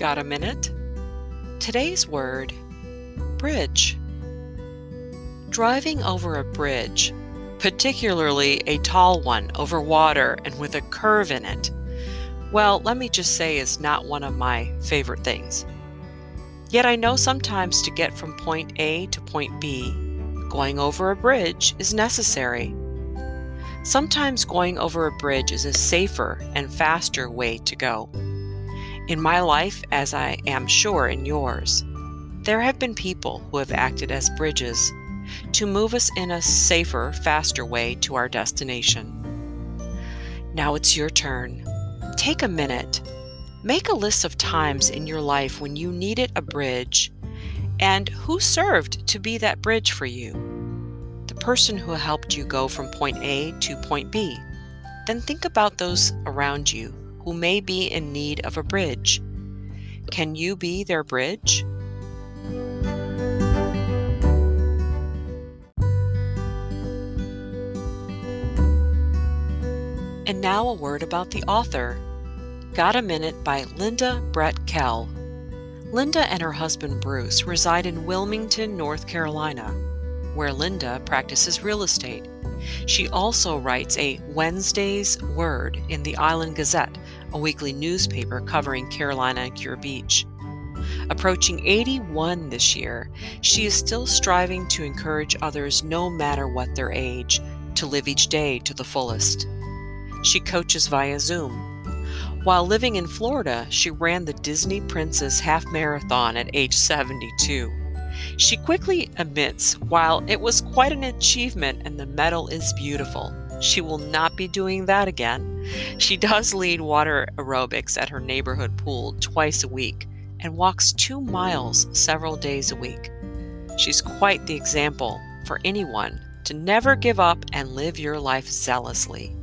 Got a minute? Today's word bridge. Driving over a bridge, particularly a tall one over water and with a curve in it, well, let me just say, is not one of my favorite things. Yet I know sometimes to get from point A to point B, going over a bridge is necessary. Sometimes going over a bridge is a safer and faster way to go. In my life, as I am sure in yours, there have been people who have acted as bridges to move us in a safer, faster way to our destination. Now it's your turn. Take a minute. Make a list of times in your life when you needed a bridge and who served to be that bridge for you. The person who helped you go from point A to point B. Then think about those around you who may be in need of a bridge. Can you be their bridge? And now a word about the author. Got a Minute by Linda Brett Kell. Linda and her husband Bruce reside in Wilmington, North Carolina, where Linda practices real estate. She also writes a Wednesday's Word in the Island Gazette, a weekly newspaper covering Carolina and Kure Beach. Approaching 81 this year, she is still striving to encourage others, no matter what their age, to live each day to the fullest. She coaches via Zoom. While living in Florida, she ran the Disney Princess Half Marathon at age 72. She quickly admits while it was quite an achievement and the medal is beautiful, she will not be doing that again. She does lead water aerobics at her neighborhood pool twice a week and walks two miles several days a week. She's quite the example for anyone to never give up and live your life zealously.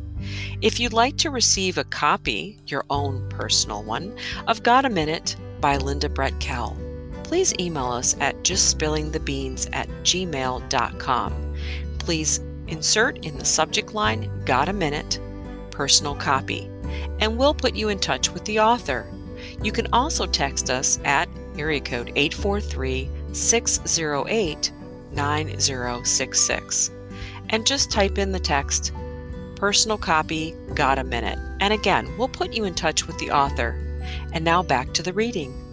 If you'd like to receive a copy, your own personal one, of Got a Minute by Linda Brett Kell, please email us at justspillingthebeans at gmail.com. Please insert in the subject line Got a Minute, personal copy, and we'll put you in touch with the author. You can also text us at area code 843 608 9066 and just type in the text personal copy got a minute. And again, we'll put you in touch with the author. And now back to the reading.